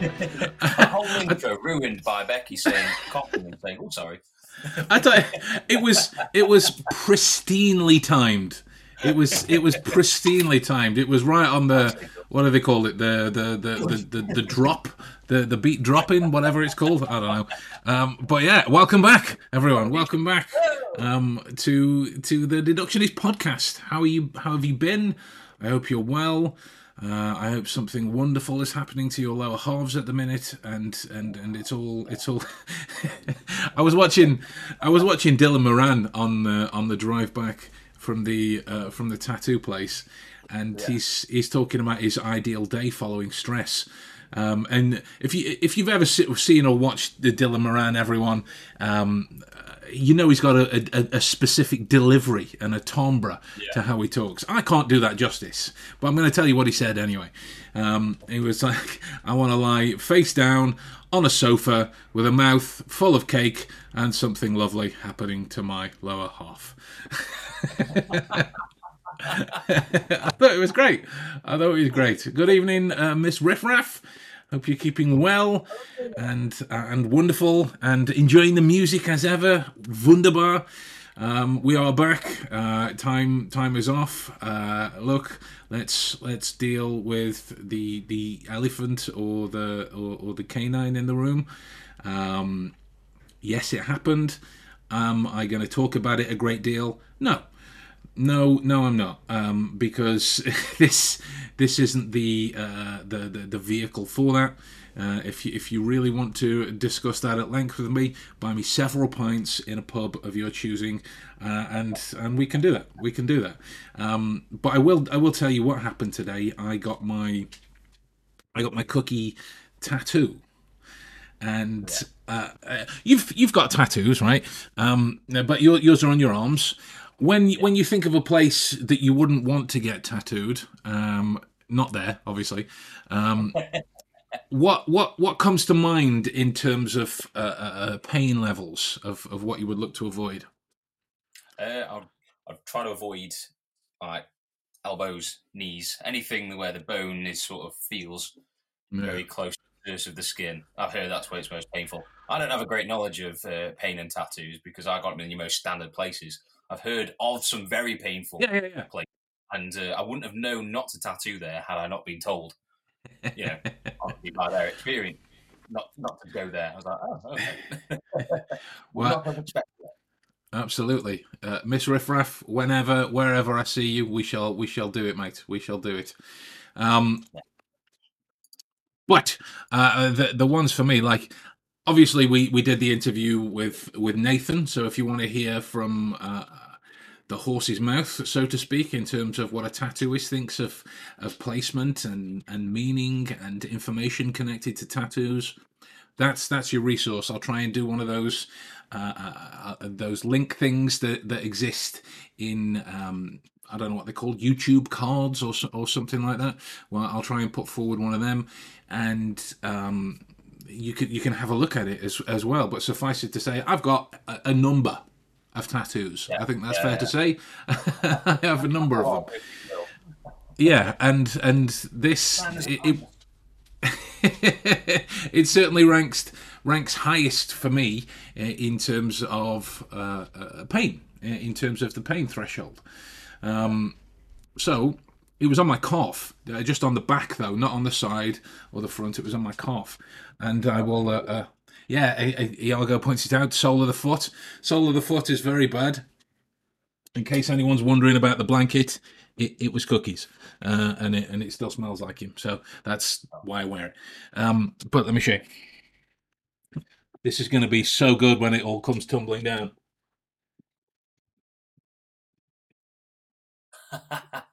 The whole intro ruined by Becky saying and saying, "Oh, sorry." I you, it was it was pristinely timed. It was it was pristinely timed. It was right on the what do they call it? The the the the, the, the drop, the the beat dropping, whatever it's called. I don't know. Um, but yeah, welcome back, everyone. Welcome back um, to to the Deductionist podcast. How are you? How have you been? I hope you're well. Uh, I hope something wonderful is happening to your lower halves at the minute, and and and it's all it's all. I was watching, I was watching Dylan Moran on the on the drive back from the uh, from the tattoo place, and he's he's talking about his ideal day following stress. Um, and if you if you've ever seen or watched the Dylan Moran, everyone, um, you know he's got a, a, a specific delivery and a timbre to how he talks. I can't do that justice, but I'm going to tell you what he said anyway. Um, he was like, "I want to lie face down on a sofa with a mouth full of cake and something lovely happening to my lower half." I thought it was great. I thought it was great. Good evening, uh, Miss Riffraff. Hope you're keeping well and uh, and wonderful and enjoying the music as ever. Wunderbar. Um, we are back. Uh, time time is off. Uh, look, let's let's deal with the the elephant or the or, or the canine in the room. Um, yes, it happened. Am I going to talk about it a great deal? No, no, no, I'm not, um, because this this isn't the, uh, the the the vehicle for that. Uh, if you if you really want to discuss that at length with me, buy me several pints in a pub of your choosing, uh, and and we can do that. We can do that. Um, but I will I will tell you what happened today. I got my I got my cookie tattoo and uh, uh, you've you've got tattoos, right? Um, but your, yours are on your arms. When you, when you think of a place that you wouldn't want to get tattooed, um, not there, obviously. Um, what what what comes to mind in terms of uh, uh, uh, pain levels of, of what you would look to avoid? Uh, I'll, I'll try to avoid like elbows, knees, anything where the bone is sort of feels very close to the surface of the skin. I've heard that's where it's most painful. I don't have a great knowledge of uh, pain and tattoos because I got them in your most standard places. I've heard of some very painful Yeah, yeah, yeah. places, and uh, I wouldn't have known not to tattoo there had I not been told. You know, by their experience, not not to go there. I was like, oh, okay. Well, Not as expected. Absolutely, uh, Miss Riffraff. Whenever, wherever I see you, we shall, we shall do it, mate. We shall do it. Um, but uh, the the ones for me, like obviously, we we did the interview with with Nathan. So if you want to hear from uh, the horse's mouth, so to speak, in terms of what a tattooist thinks of of placement and and meaning and information connected to tattoos, that's that's your resource. I'll try and do one of those uh, uh, uh, those link things that that exist in um, I don't know what they're called YouTube cards or or something like that. Well, I'll try and put forward one of them, and um, you can you can have a look at it as as well. But suffice it to say, I've got a, a number of tattoos. I think that's fair to say. I have a number of them. Yeah, and and this it, it, it certainly ranks ranks highest for me uh, in terms of uh, uh, pain, uh, in terms of the pain threshold. Um, so it was on my calf, uh, just on the back though, not on the side or the front. It was on my calf, and I will. Uh, uh, yeah, Iago points it out. Sole of the foot. Sole of the foot is very bad. In case anyone's wondering about the blanket, it, it was cookies, uh, and it and it still smells like him. So that's why I wear it. Um, but let me show you. This is going to be so good when it all comes tumbling down.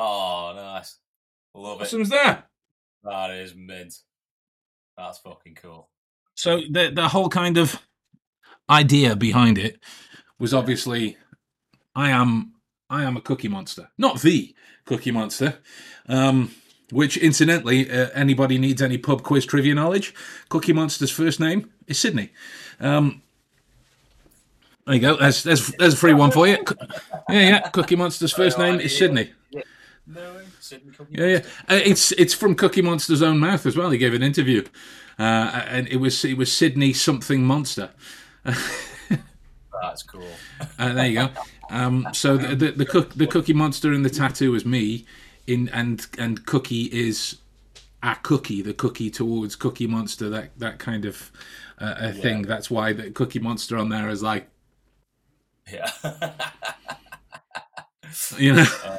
oh, nice. Love it. Awesome's there. That is mint. That's fucking cool. So the the whole kind of idea behind it was obviously I am I am a cookie monster, not the cookie monster. Um, which incidentally, uh, anybody needs any pub quiz trivia knowledge? Cookie Monster's first name is Sydney. Um, there you go. There's, there's, there's a free one for you. Yeah, yeah. Cookie Monster's first name is Sydney. No, Sydney Cookie Yeah, yeah. Uh, it's it's from Cookie Monster's own mouth as well. He gave an interview, uh, and it was it was Sydney something monster. That's cool. Uh, there you go. Um, so the the, the, cook, the Cookie Monster and the tattoo is me, in and and Cookie is a cookie, the cookie towards Cookie Monster, that that kind of uh, a thing. That's why the Cookie Monster on there is like Yeah. you know. Uh,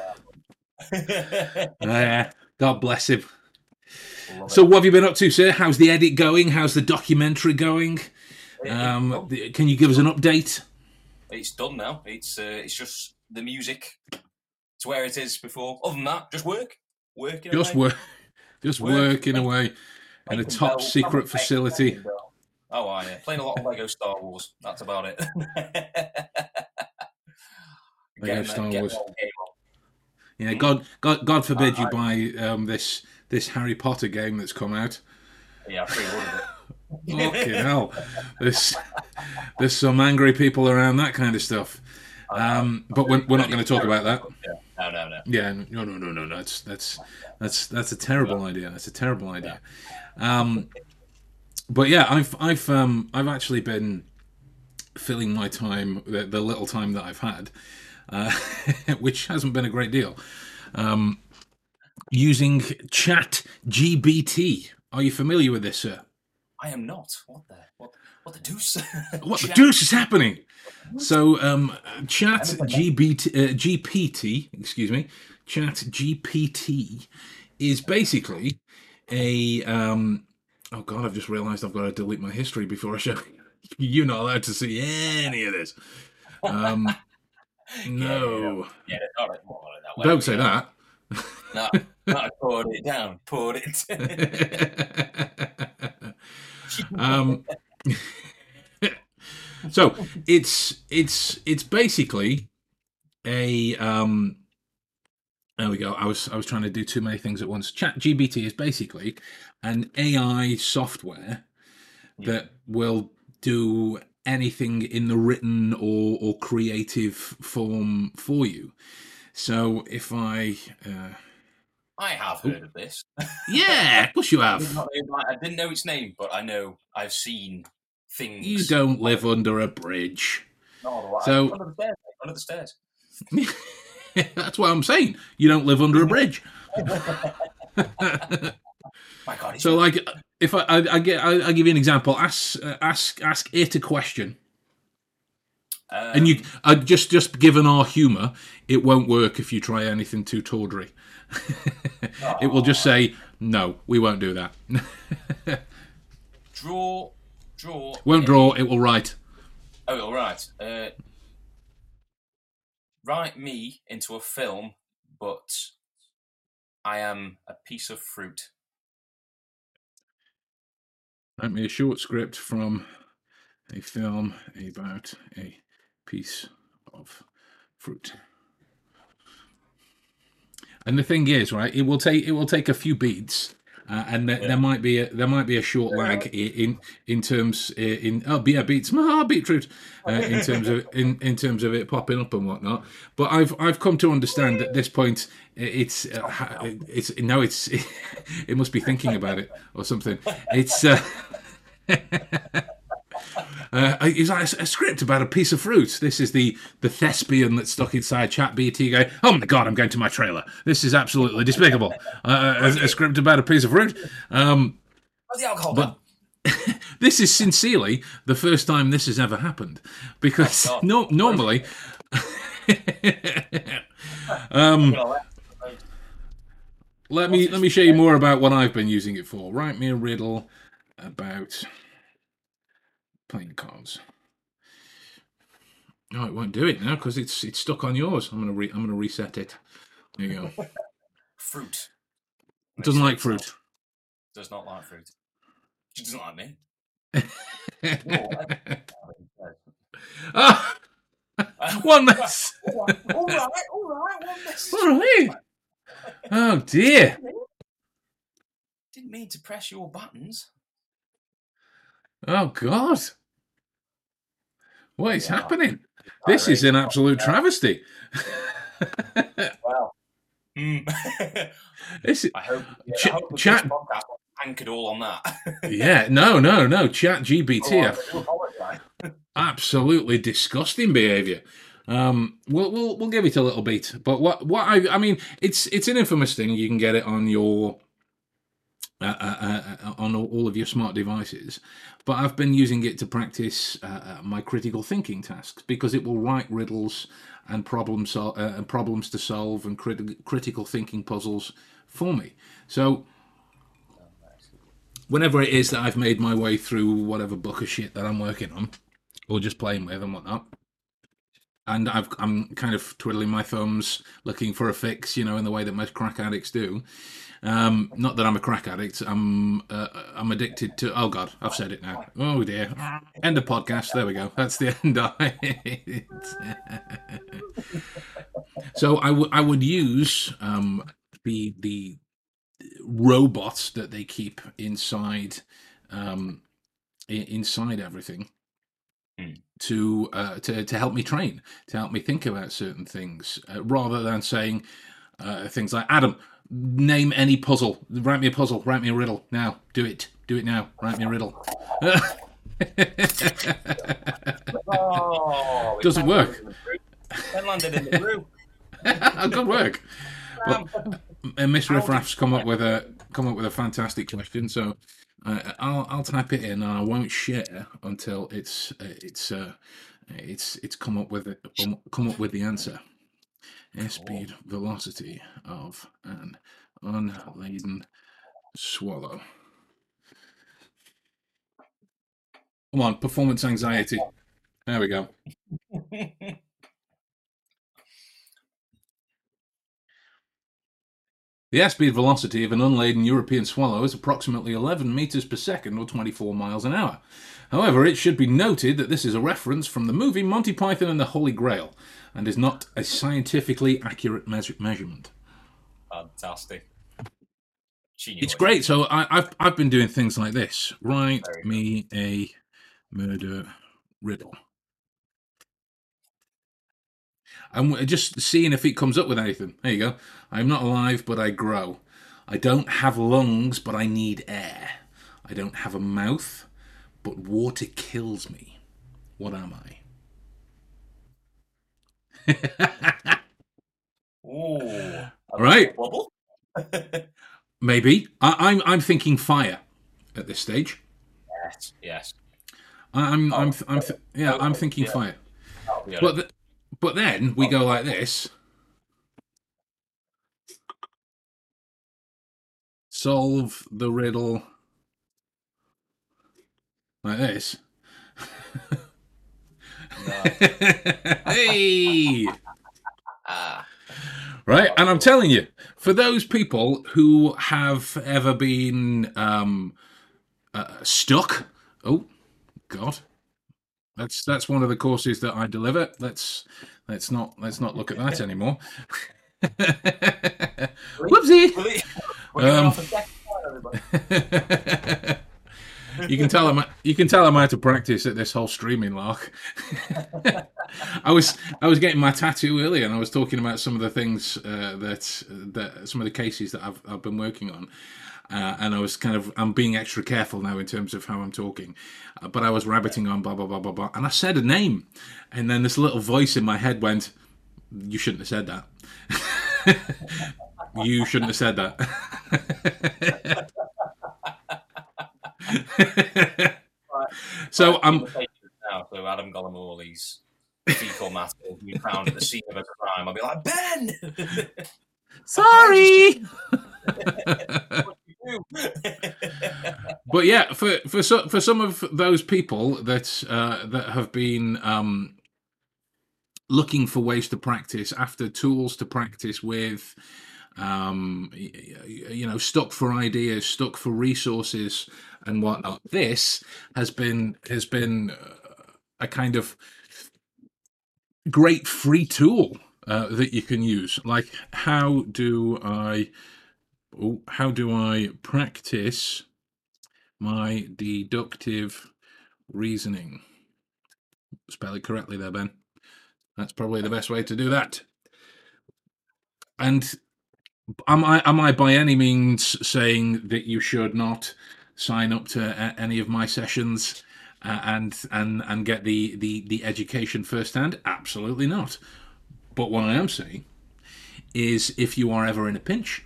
God bless him. So, what have you been up to, sir? How's the edit going? How's the documentary going? Um, can you give us an update? it's done now. It's uh, it's just the music. It's where it is before. Other than that, just work, working. Just work, just Work. working away in a top secret facility. Oh, I yeah. Playing a lot of Lego Star Wars. That's about it. Getting Star Wars. Yeah, God, God, God forbid you buy um, this this Harry Potter game that's come out. Yeah, I pre-ordered it. Fucking hell, there's there's some angry people around that kind of stuff. Um, but we're, we're not going to talk about that. No, no, no. Yeah, no, no, no, no, no. That's that's that's that's a terrible idea. That's a terrible idea. Um, but yeah, I've I've um, I've actually been filling my time, the, the little time that I've had, uh, which hasn't been a great deal, um, using Chat GBT. Are you familiar with this, sir? I am not. What the what? What the deuce? What the deuce is happening? So, um, Chat GBT, uh, GPT, excuse me, Chat GPT is basically a. Um, oh God, I've just realised I've got to delete my history before I show. You're not allowed to see any of this. Um, no, Yeah, well, that way. don't say that. No, no, put it down. Put it. um, so it's it's it's basically a um, there we go. I was I was trying to do too many things at once. Chat GBT is basically an AI software that will do anything in the written or or creative form for you. So if I uh, I have heard of this. yeah, of course you I did have. not I didn't know its name, but I know I've seen things. You don't live under a bridge. No, So- under the stairs. Under the stairs. That's what I'm saying. You don't live under a bridge. My God. So, like, if I, I, I get, I, I give you an example. Ask, uh, ask, ask it a question, um, and you, uh, just, just given our humour, it won't work if you try anything too tawdry. it will just say, "No, we won't do that." draw, draw. won't a- draw. It will write. Oh, it all right. Uh, write me into a film, but I am a piece of fruit. Write me a short script from a film about a piece of fruit. And the thing is, right? It will take it will take a few beats, uh, and there, there might be a, there might be a short lag in in terms in oh yeah beats ah beetroot uh, in terms of in, in terms of it popping up and whatnot. But I've I've come to understand at this point it's uh, it's no it's it must be thinking about it or something. It's. Uh, Uh, it's like a, a script about a piece of fruit. This is the the thespian that's stuck inside Chat BT going, oh my god, I'm going to my trailer. This is absolutely despicable. Uh, a, a script about a piece of fruit. Um, Oh, the alcohol. But- this is sincerely the first time this has ever happened because Oh, no, normally. um, let me let me show you more about what I've been using it for. Write me a riddle about playing cards. No, it won't do it now because it's it's stuck on yours. I'm gonna re- I'm gonna reset it. There you go. fruit. It doesn't like fruit. Does not like fruit. She doesn't like me. ah, one mess. all right, all right, all right. One message. All right. Oh dear. Didn't mean to press your buttons. Oh God. What is Yeah. happening? This is an absolute travesty. Well, Mm. This is, I hope, yeah, Ch- I hope chat- this anchored all on that. yeah, no, no, no. Chat GBT, Oh, absolutely disgusting behaviour. Um, we'll we'll we'll give it a little beat, but what what I I mean, it's it's an infamous thing. You can get it on your uh, uh, uh, on all of your smart devices, but I've been using it to practice uh, uh, my critical thinking tasks because it will write riddles and problems sol- uh, and problems to solve and crit- critical thinking puzzles for me. So whenever it is that I've made my way through whatever book of shit that I'm working on or just playing with and whatnot, and I've, I'm kind of twiddling my thumbs looking for a fix, you know, in the way that most crack addicts do. Um, not that I'm a crack addict. I'm uh, I'm addicted to. Oh God, I've said it now. Oh dear. End of podcast. There we go. That's the end of it. so I would I would use um, the the robots that they keep inside um, inside everything Hmm. To uh, to to help me train, to help me think about certain things, uh, rather than saying uh, things like Adam, name any puzzle, write me a puzzle, write me a riddle now, do it, do it now, write me a riddle. Oh, Doesn't work. it in the brew. Then landed in the brew. Good work. Um, And Miss Riff Raff's come up with a come up with a fantastic question, so uh, I'll I'll type it in and I won't share until it's uh, it's uh, it's it's come up with it come up with the answer. Airspeed velocity of an unladen swallow. Come on, performance anxiety. There we go. The airspeed velocity of an unladen European swallow is approximately 11 meters per second or 24 miles an hour. However, it should be noted that this is a reference from the movie Monty Python and the Holy Grail and is not a scientifically accurate measure- measurement. Fantastic. It's great. So I, I've I've been doing things like this. Write me a murder riddle. We're just seeing if it comes up with anything. There you go. I'm not alive, but I grow. I don't have lungs, but I need air. I don't have a mouth, but water kills me. What am I? Ooh. Right. Maybe I, I'm I'm thinking fire at this stage. yes. Yes. I- I'm I'm Oh, I'm th- yeah I'm thinking yeah. fire. Be But then we go like this. Solve the riddle like this. hey! Right, and I'm telling you, for those people who have ever been um, uh, stuck, oh God, that's that's one of the courses that I deliver. Let's let's not let's not look at that anymore. Whoopsie! Um, off a deck everybody. you can tell him you can tell him how to practice at this whole streaming lark. I was I was getting my tattoo earlier, and I was talking about some of the things uh, that that some of the cases that I've I've been working on. Uh, and I was kind of I'm being extra careful now in terms of how I'm talking, uh, but I was rabbiting on blah blah blah blah blah, and I said a name, and then this little voice in my head went, "You shouldn't have said that. you shouldn't have said that." so I'm now. So Adam Golamorley's fecal matter will be found at the scene of a crime. I'll be like, Ben, sorry. but yeah, for for so, for some of those people that uh, that have been um, looking for ways to practice after tools to practice with, um, you know, stuck for ideas, stuck for resources and whatnot. This has been has been uh, a kind of great free tool uh, that you can use. Like, how do I? Oh, how do I practice my deductive reasoning? Spell it correctly there, Ben. That's probably the best way to do that. And am I am I by any means saying that you should not sign up to a- any of my sessions uh, and and and get the the the education firsthand? Absolutely not. But what I am saying is, if you are ever in a pinch,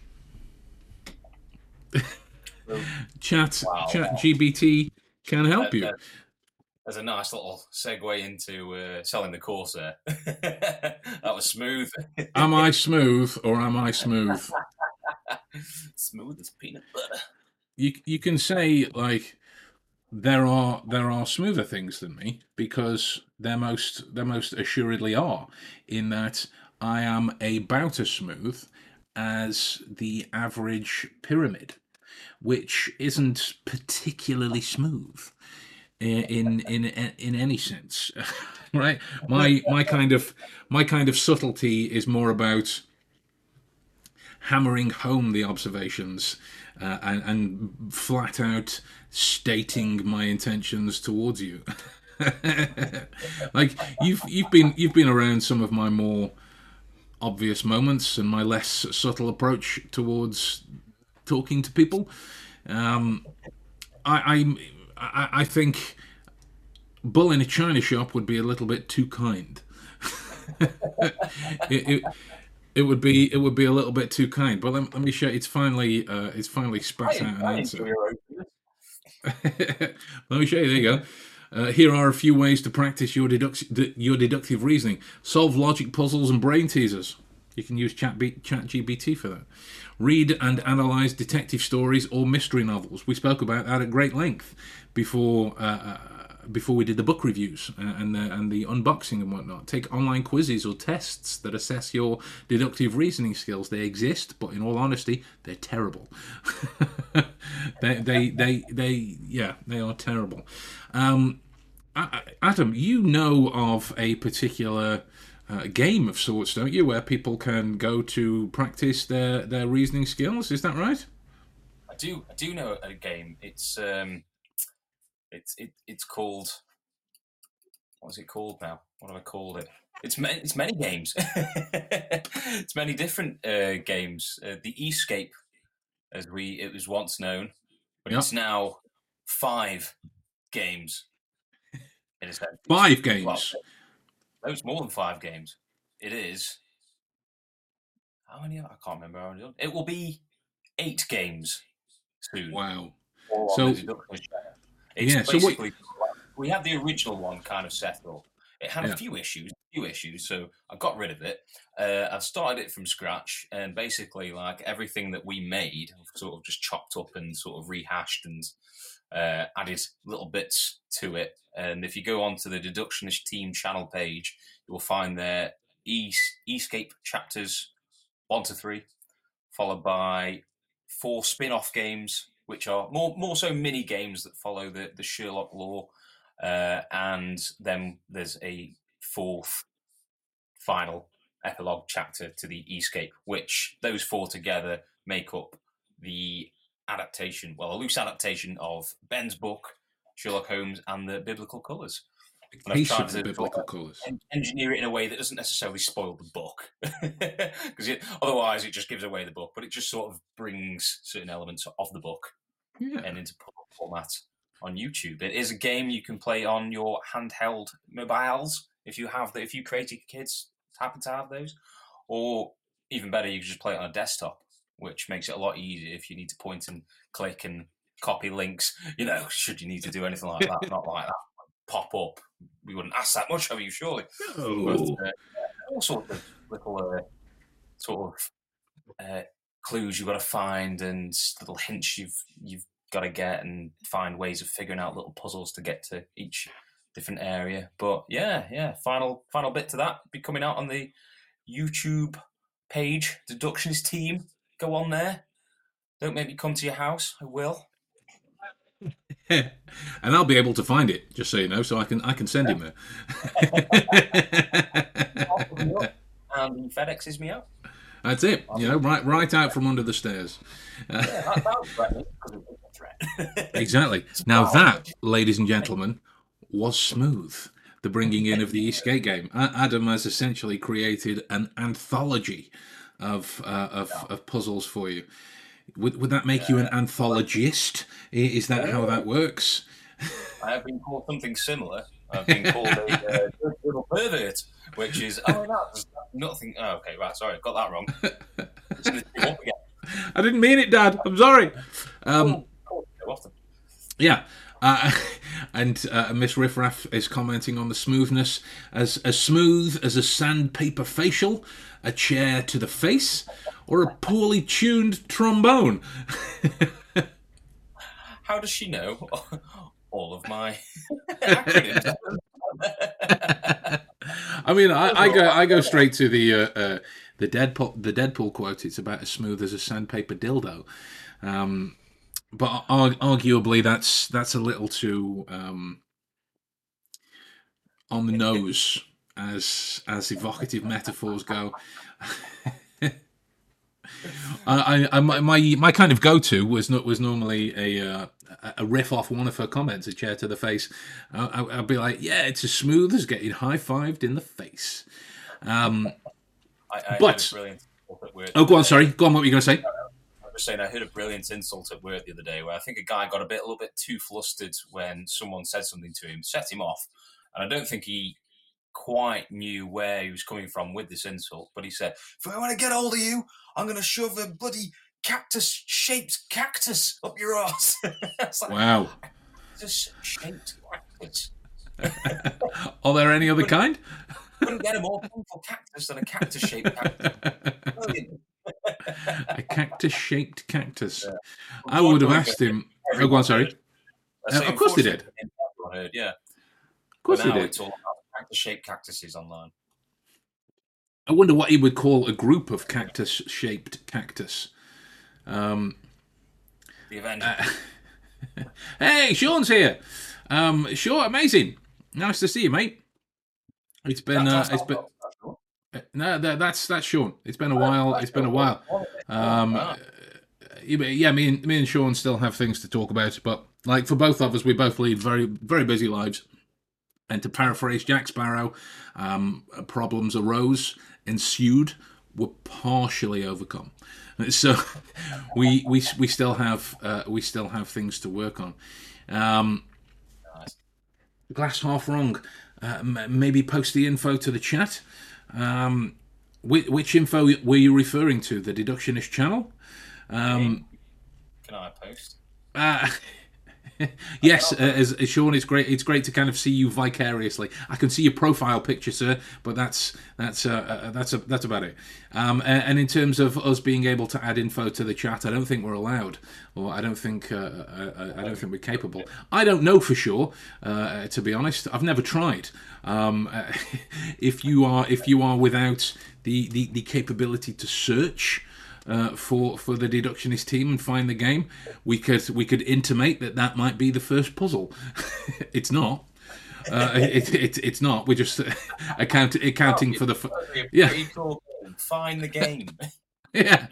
chat Wow. chat GBT can help you. Uh, uh, There's a nice little segue into uh, selling the course there. that was smooth. Am I smooth or am I smooth? smooth as peanut butter. you you can say like there are there are smoother things than me because there most there most assuredly are in that I am about as smooth as the average pyramid, which isn't particularly smooth in in in, any sense, right? My my kind of my kind of subtlety is more about hammering home the observations uh, and, and flat out stating my intentions towards you. like you've you've been you've been around some of my more obvious moments and my less subtle approach towards talking to people. Um, I, I I think bull in a china shop would be a little bit too kind. it, it, it would be it would be a little bit too kind. But let, let me show. You it's finally uh, it's finally spat out an answer. enjoy your openness. Let me show you. There you go. Uh, here are a few ways to practice your, deduct- your deductive reasoning. Solve logic puzzles and brain teasers. You can use Chat, B- Chat GBT for that. Read and analyze detective stories or mystery novels. We spoke about that at great length before uh, uh, before we did the book reviews uh, and the, and the unboxing and whatnot. Take online quizzes or tests that assess your deductive reasoning skills. They exist, but in all honesty, they're terrible. they, they, they, they, yeah, they are terrible. Um, Adam, you know of a particular uh, game of sorts, don't you, where people can go to practice their, their reasoning skills? Is that right? I do. I do know a game. It's um, it's it, it's called. What is it called now? What have I called it? It's ma- it's many games. it's many different uh, games. Uh, the Escape, as we it was once known, but Yeah. it's now five games. In a sense. Five Well, games. No, it's more than five games. It is. How many? I can't remember. How many. It will be eight games soon. Wow. or So- the deduction share. It's Yeah, so what- we had the original one kind of set up. It had Yeah. a few issues, a few issues, so I got rid of it. Uh, I started it from scratch, and basically, like everything that we made, sort of just chopped up and sort of rehashed and uh, added little bits to it. And if you go onto the Deductionist Team channel page, you will find their Escape chapters one to three, followed by four spin-off games, which are more more so mini games that follow the, the Sherlock lore, uh, and then there's a fourth final epilogue chapter to the Escape, which those four together make up the adaptation, well, a loose adaptation of Ben's book, Sherlock Holmes and the Biblical Colours. And I've tried to biblical colours. engineer it in a way that doesn't necessarily spoil the book, because otherwise it just gives away the book. But it just sort of brings certain elements of the book Yeah. and into format on YouTube. It is a game you can play on your handheld mobiles if you have the, if you creative kids happen to have those, or even better, you can just play it on a desktop, which makes it a lot easier if you need to point and click and copy links. You know, should you need to do anything like that, not like that pop up. We wouldn't ask that much of you, surely. But, Oh. uh, all sorts of little uh, sort of uh, clues you've got to find and little hints you've you've got to get and find ways of figuring out little puzzles to get to each different area. But yeah, yeah, final final bit to that be coming out on the YouTube page, Deductions Team. Go on there. Don't make me come to your house. I will. and I'll be able to find it, just so you know, so I can I can send him there. And FedExes me out. That's it. You know, right right out from under the stairs. Yeah, that, that was threatening because it was a threat. Exactly. Now that, ladies and gentlemen, was smooth. The bringing in of the Escape game. Adam has essentially created an anthology of uh, of, of puzzles for you. Would would that make you an anthologist? Is that how that works? I have been called something similar. I've been called a uh, little pervert, which is oh there's nothing. Oh, okay, right, sorry, got that wrong. It's gonna do up again. I didn't mean it, Dad. I'm sorry. Um, Oh, off the- Yeah. Uh, and uh, Miss Riffraff is commenting on the smoothness as as smooth as a sandpaper facial, a chair to the face, or a poorly tuned trombone. How does she know all of my acronyms? I mean, I, I go I go straight to the uh, uh, the Deadpool the Deadpool quote. It's about as smooth as a sandpaper dildo. Um, but ar- arguably, that's that's a little too um, on the nose as as evocative metaphors go. I, I, my, my my kind of go to was not was normally a uh, a riff off one of her comments, a chair to the face. I, I, I'd be like, yeah, it's as smooth as getting high fived in the face. Um, I, I But- heard brilliant insult at work. oh, go on, sorry, go on. What were you going to say? Was saying I heard a brilliant insult at work the other day where I think a guy got a bit a little bit too flustered when someone said something to him, set him off, and I don't think he quite knew where he was coming from with this insult. But he said, "If I want to get hold of you, I'm going to shove a bloody cactus-shaped cactus up your ass." like Wow. cactus-shaped cactus. Are there any other kind? Couldn't get a more painful cactus than a cactus-shaped cactus. A cactus shaped cactus. Yeah. I would have asked him. Oh, go on, sorry. Uh, of course they did. heard, yeah. Of course they did. it's all about cactus-shaped cactuses online. I wonder what he would call a group of cactus shaped cactus. Um, The Avengers. Uh, hey, Sean's here. Um, sure, amazing. Nice to see you, mate. It's been uh, it's been that's- that's cool. No, that, that's that's Sean. It's been a while. It's been a while. Um, Ah, yeah, me and me and Sean still have things to talk about, but like for both of us, we both lead very very busy lives. And to paraphrase Jack Sparrow, um, problems arose, ensued, were partially overcome. So we we we still have uh, we still have things to work on. Um, glass half wrong. Uh, m- maybe post the info to the chat. Um, which, which info were you referring to? The deductionist channel? Um, Can I post? uh, yes, uh, as, as Sean, it's great. It's great to kind of see you vicariously. I can see your profile picture, sir, but that's that's uh, uh, that's uh, that's about it. Um, and, and in terms of us being able to add info to the chat, I don't think we're allowed, or I don't think uh, I, I don't think we're capable. I don't know for sure, uh, to be honest. I've never tried. Um, uh, if you are if you are without the, the, the capability to search uh, for for the deductionist team and find the game, we could we could intimate that that might be the first puzzle. it's not. Uh, it, it, it's not. We're just account, accounting for the. f- That'd be a Yeah. pretty cool game. Find the game. Yeah,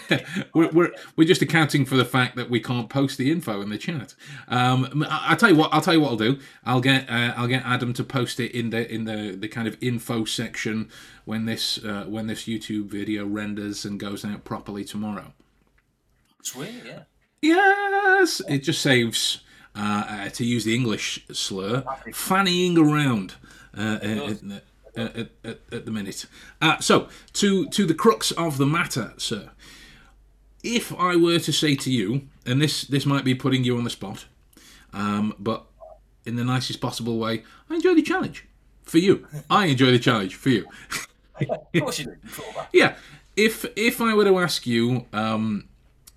we're, we're we're just accounting for the fact that we can't post the info in the chat. Um, I, will tell you what. I'll tell you what I'll do. I'll get uh, I'll get Adam to post it in the in the, the kind of info section when this uh, when this YouTube video renders and goes out properly tomorrow. Sweet, yeah. Yes, it just saves uh, uh, to use the English slur, fannying around uh, at, at, at, the minute. Uh, so, to to the crux of the matter, sir. If I were to say to you, and this this might be putting you on the spot, um, but in the nicest possible way, I enjoy the challenge for you. I enjoy the challenge for you. Of course you do. Yeah. If if I were to ask you um,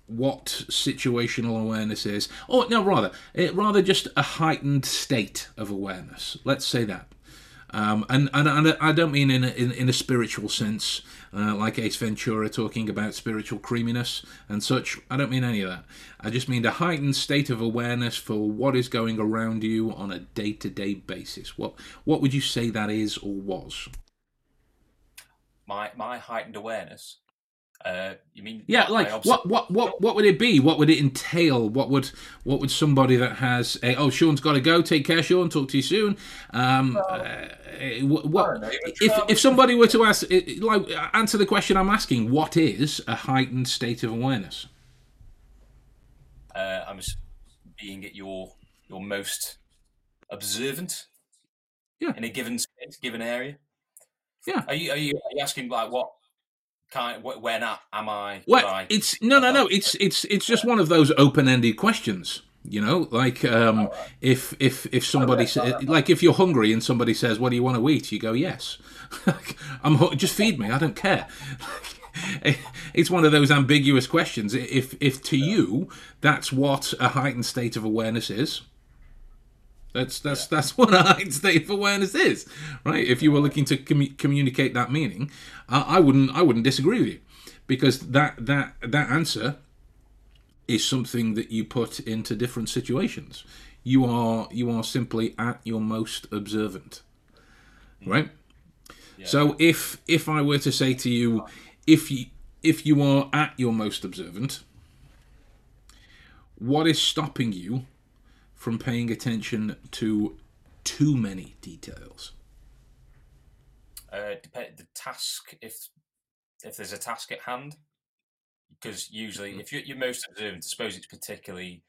what situational awareness is, or no, rather, it, rather just a heightened state of awareness. Let's say that. Um, and, and and I don't mean in a, in, in a spiritual sense, uh, like Ace Ventura talking about spiritual creaminess and such. I don't mean any of that. I just mean a heightened state of awareness for what is going around you on a day to day basis. What what would you say that is or was? My my heightened awareness. Uh, you mean? Yeah, like what, what, what, what would it be? What would it entail? What would, what would somebody that has a oh Sean's got to go. Take care, Sean. Talk to you soon. Um, uh, what, what if if somebody were to ask, like, answer the question I'm asking? What is a heightened state of awareness? Uh, I'm being at your your most observant. Yeah. In a given space, given area. Yeah. Are you are you, are you asking like what kind of, when am I? Well, I, it's no, no, no. It's it's it's just one of those open-ended questions. You know, like um, right. if if if somebody say, like if you're hungry and somebody says, "What do you want to eat?" You go, "Yes." I'm just feed me. I don't care. it's one of those ambiguous questions. If if to you that's what a heightened state of awareness is, that's that's yeah. that's what a heightened state of awareness is, right? If you were looking to com- communicate that meaning, uh, I wouldn't I wouldn't disagree with you, because that that that answer is something that you put into different situations. You are you are simply at your most observant, mm. right? Yeah. So if if I were to say to you, if you if you are at your most observant, what is stopping you from paying attention to too many details? Uh, the task, if if there's a task at hand, because usually mm-hmm. if you're, you're most observant, I suppose it's particularly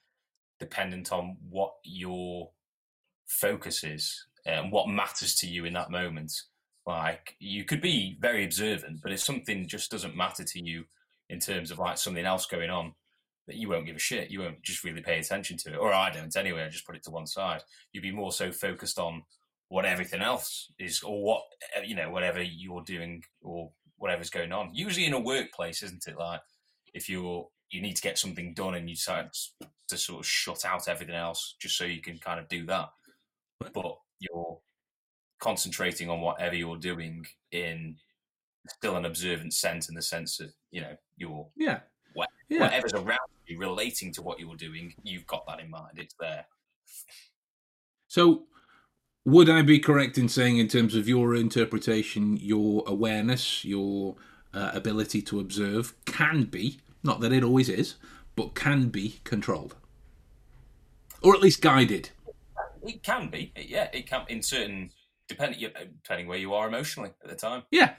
dependent on what your focus is and what matters to you in that moment. Like you could be very observant, but if something just doesn't matter to you in terms of like something else going on, that you won't give a shit. You won't just really pay attention to it, or I don't anyway. I just put it to one side. You'd be more so focused on what everything else is, or what uh, you know, whatever you're doing, or whatever's going on. Usually in a workplace, isn't it? Like if you're you need to get something done and you decide to sort of shut out everything else just so you can kind of do that, but you're concentrating on whatever you're doing in still an observant sense in the sense that you know you're yeah yeah. whatever's around you relating to what you're doing, you've got that in mind. It's there. So, would I be correct in saying, in terms of your interpretation, your awareness, your uh, ability to observe can be, not that it always is, but can be controlled? Or at least guided? It can be, yeah. It can in certain depending depending where you are emotionally at the time. Yeah,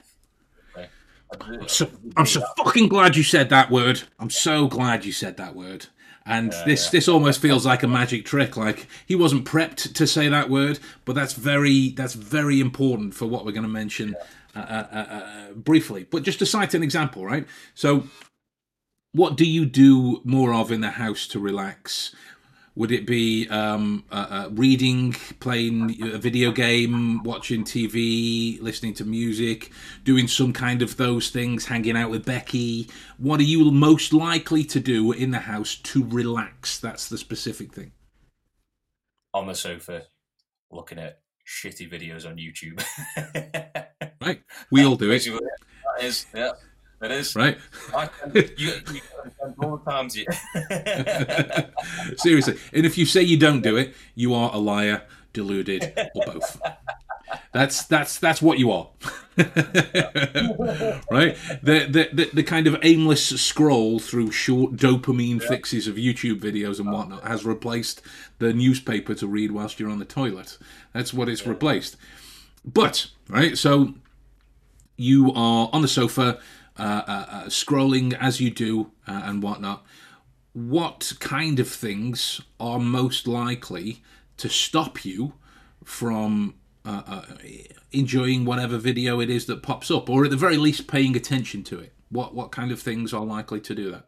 I'm so, I'm so fucking glad you said that word. I'm so glad you said that word. And yeah, this yeah. this almost feels like a magic trick. Like he wasn't prepped to say that word, but that's very that's very important for what we're going to mention yeah. uh, uh, uh, uh, briefly. But just to cite an example, right? So, what do you do more of in the house to relax? Would it be um, uh, uh, reading, playing a video game, watching TV, listening to music, doing some kind of those things, hanging out with Becky? What are you most likely to do in the house to relax? That's the specific thing. On the sofa, looking at shitty videos on YouTube. right. We all do it. That is, yeah. It is right. I, you, you all the times. You... Seriously, and if you say you don't do it, you are a liar, deluded, or both. That's that's that's what you are, right? The, the, the the kind of aimless scroll through short dopamine yeah. fixes of YouTube videos and whatnot has replaced the newspaper to read whilst you're on the toilet. That's what it's yeah. replaced. But right, so you are on the sofa scrolling as you do uh, and whatnot, what kind of things are most likely to stop you from uh, uh, enjoying whatever video it is that pops up, or at the very least paying attention to it? What what kind of things are likely to do that?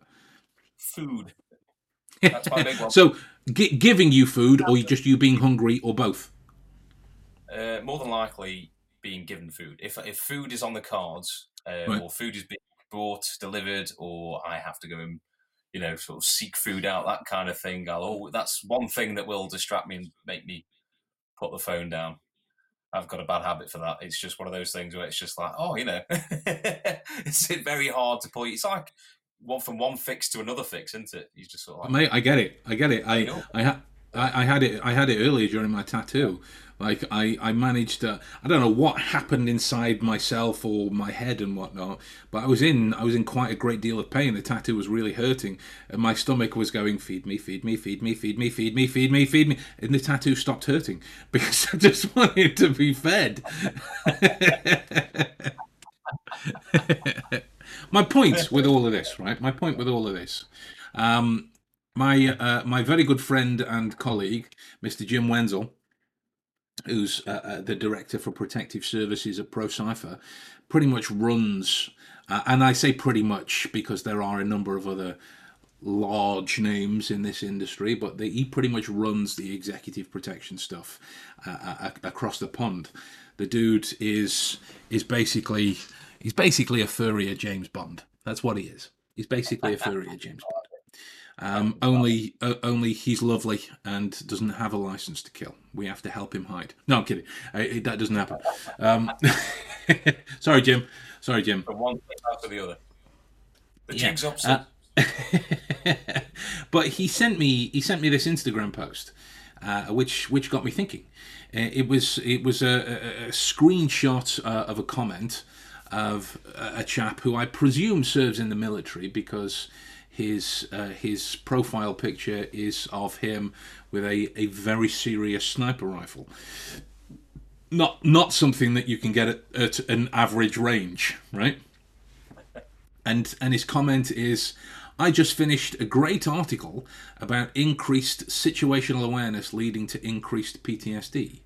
Food. That's my big one. so, g- giving you food, or just you being hungry, or both? Uh, more than likely, being given food. If if food is on the cards, uh, right. or food is being brought, delivered, or I have to go and you know sort of seek food out, that kind of thing. I'll oh, that's one thing that will distract me and make me put the phone down. I've got a bad habit for that. It's just one of those things where it's just like, oh, you know, it's very hard to pull. It's like one from one fix to another fix, isn't it? You just sort of like, mate. I get it. I get it. I I ha- I, I had it. I had it earlier during my tattoo. Like I, I managed to. I don't know what happened inside myself or my head and whatnot, but I was in. I was in quite a great deal of pain. The tattoo was really hurting, and my stomach was going, "Feed me, feed me, feed me, feed me, feed me, feed me, feed me," and the tattoo stopped hurting because I just wanted to be fed. my point with all of this, right? My point with all of this. Um, my uh, my very good friend and colleague, Mr. Jim Wenzel, who's uh, uh, the director for protective services at ProCipher, pretty much runs, uh, and I say pretty much because there are a number of other large names in this industry, but he pretty much runs the executive protection stuff uh, uh across the pond. The dude is is basically he's basically a furrier James Bond. That's what he is. He's basically a furrier James Bond. Um, only, uh, only he's lovely and doesn't have a license to kill. We have to help him hide. No, I'm kidding. Uh, that doesn't happen. Um, sorry, Jim. Sorry, Jim. From one thing after the other. The yeah. jigsaw. Uh, but he sent me he sent me this Instagram post, uh, which which got me thinking. Uh, it was it was a, a, a screenshot uh, of a comment of a chap who I presume serves in the military because his uh, his profile picture is of him with a, a very serious sniper rifle. Not not something that you can get at, at an average range, right? And and his comment is, I just finished a great article about increased situational awareness leading to increased PTSD.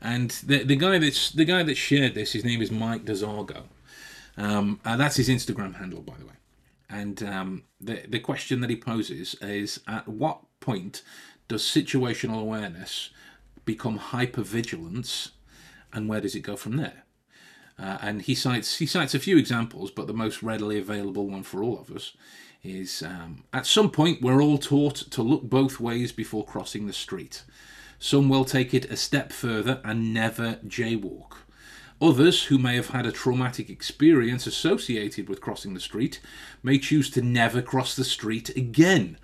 And the the guy that's the guy that shared this, his name is Mike DeZargo. Um, uh, that's his Instagram handle, by the way. And um, the the question that he poses is: At what point does situational awareness become hypervigilance, and where does it go from there? Uh, and he cites he cites a few examples, but the most readily available one for all of us is um, at some point we're all taught to look both ways before crossing the street. Some will take it a step further and never jaywalk. Others, who may have had a traumatic experience associated with crossing the street, may choose to never cross the street again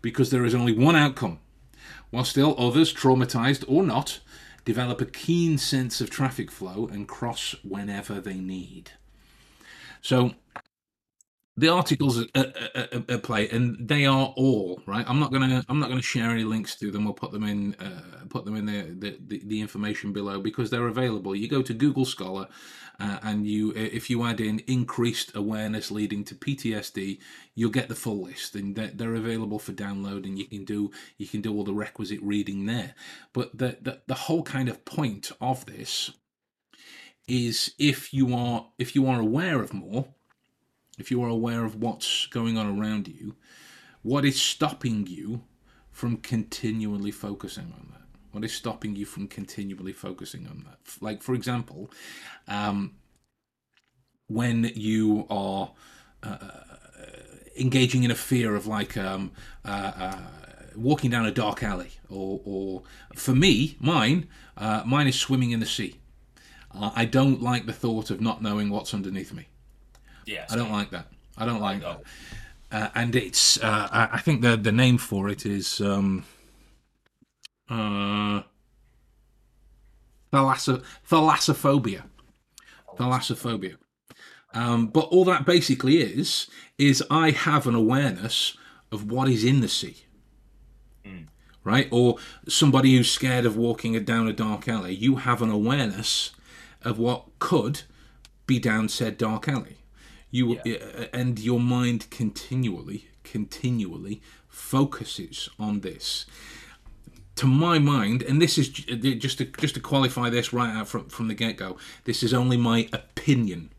because there is only one outcome. While still others, traumatized or not, develop a keen sense of traffic flow and cross whenever they need. So the articles at, at, at, play, and they are all right. I'm not gonna I'm not gonna share any links to them. We'll put them in uh, put them in the, the, the information below because they're available. You go to Google Scholar, uh, and you if you add in increased awareness leading to PTSD, you'll get the full list, and they're, they're available for download, and you can do you can do all the requisite reading there. But the the, the whole kind of point of this is if you are if you are aware of more if you are aware of what's going on around you, what is stopping you from continually focusing on that? What is stopping you from continually focusing on that? Like, for example, um, when you are uh, engaging in a fear of like um, uh, uh, walking down a dark alley, or, or for me, mine, uh, mine is swimming in the sea. I don't like the thought of not knowing what's underneath me. Yeah, I don't like that. I don't like that. Uh, and it's uh, I think the the name for it is um, uh, thalassophobia. Thalassophobia. Um, but all that basically is is I have an awareness of what is in the sea. Mm. Right? Or somebody who's scared of walking down a dark alley, you have an awareness of what could be down said dark alley you yeah. Uh, and your mind continually continually focuses on this. To my mind and this is uh, just to just to qualify this right out from from the get-go this is only my opinion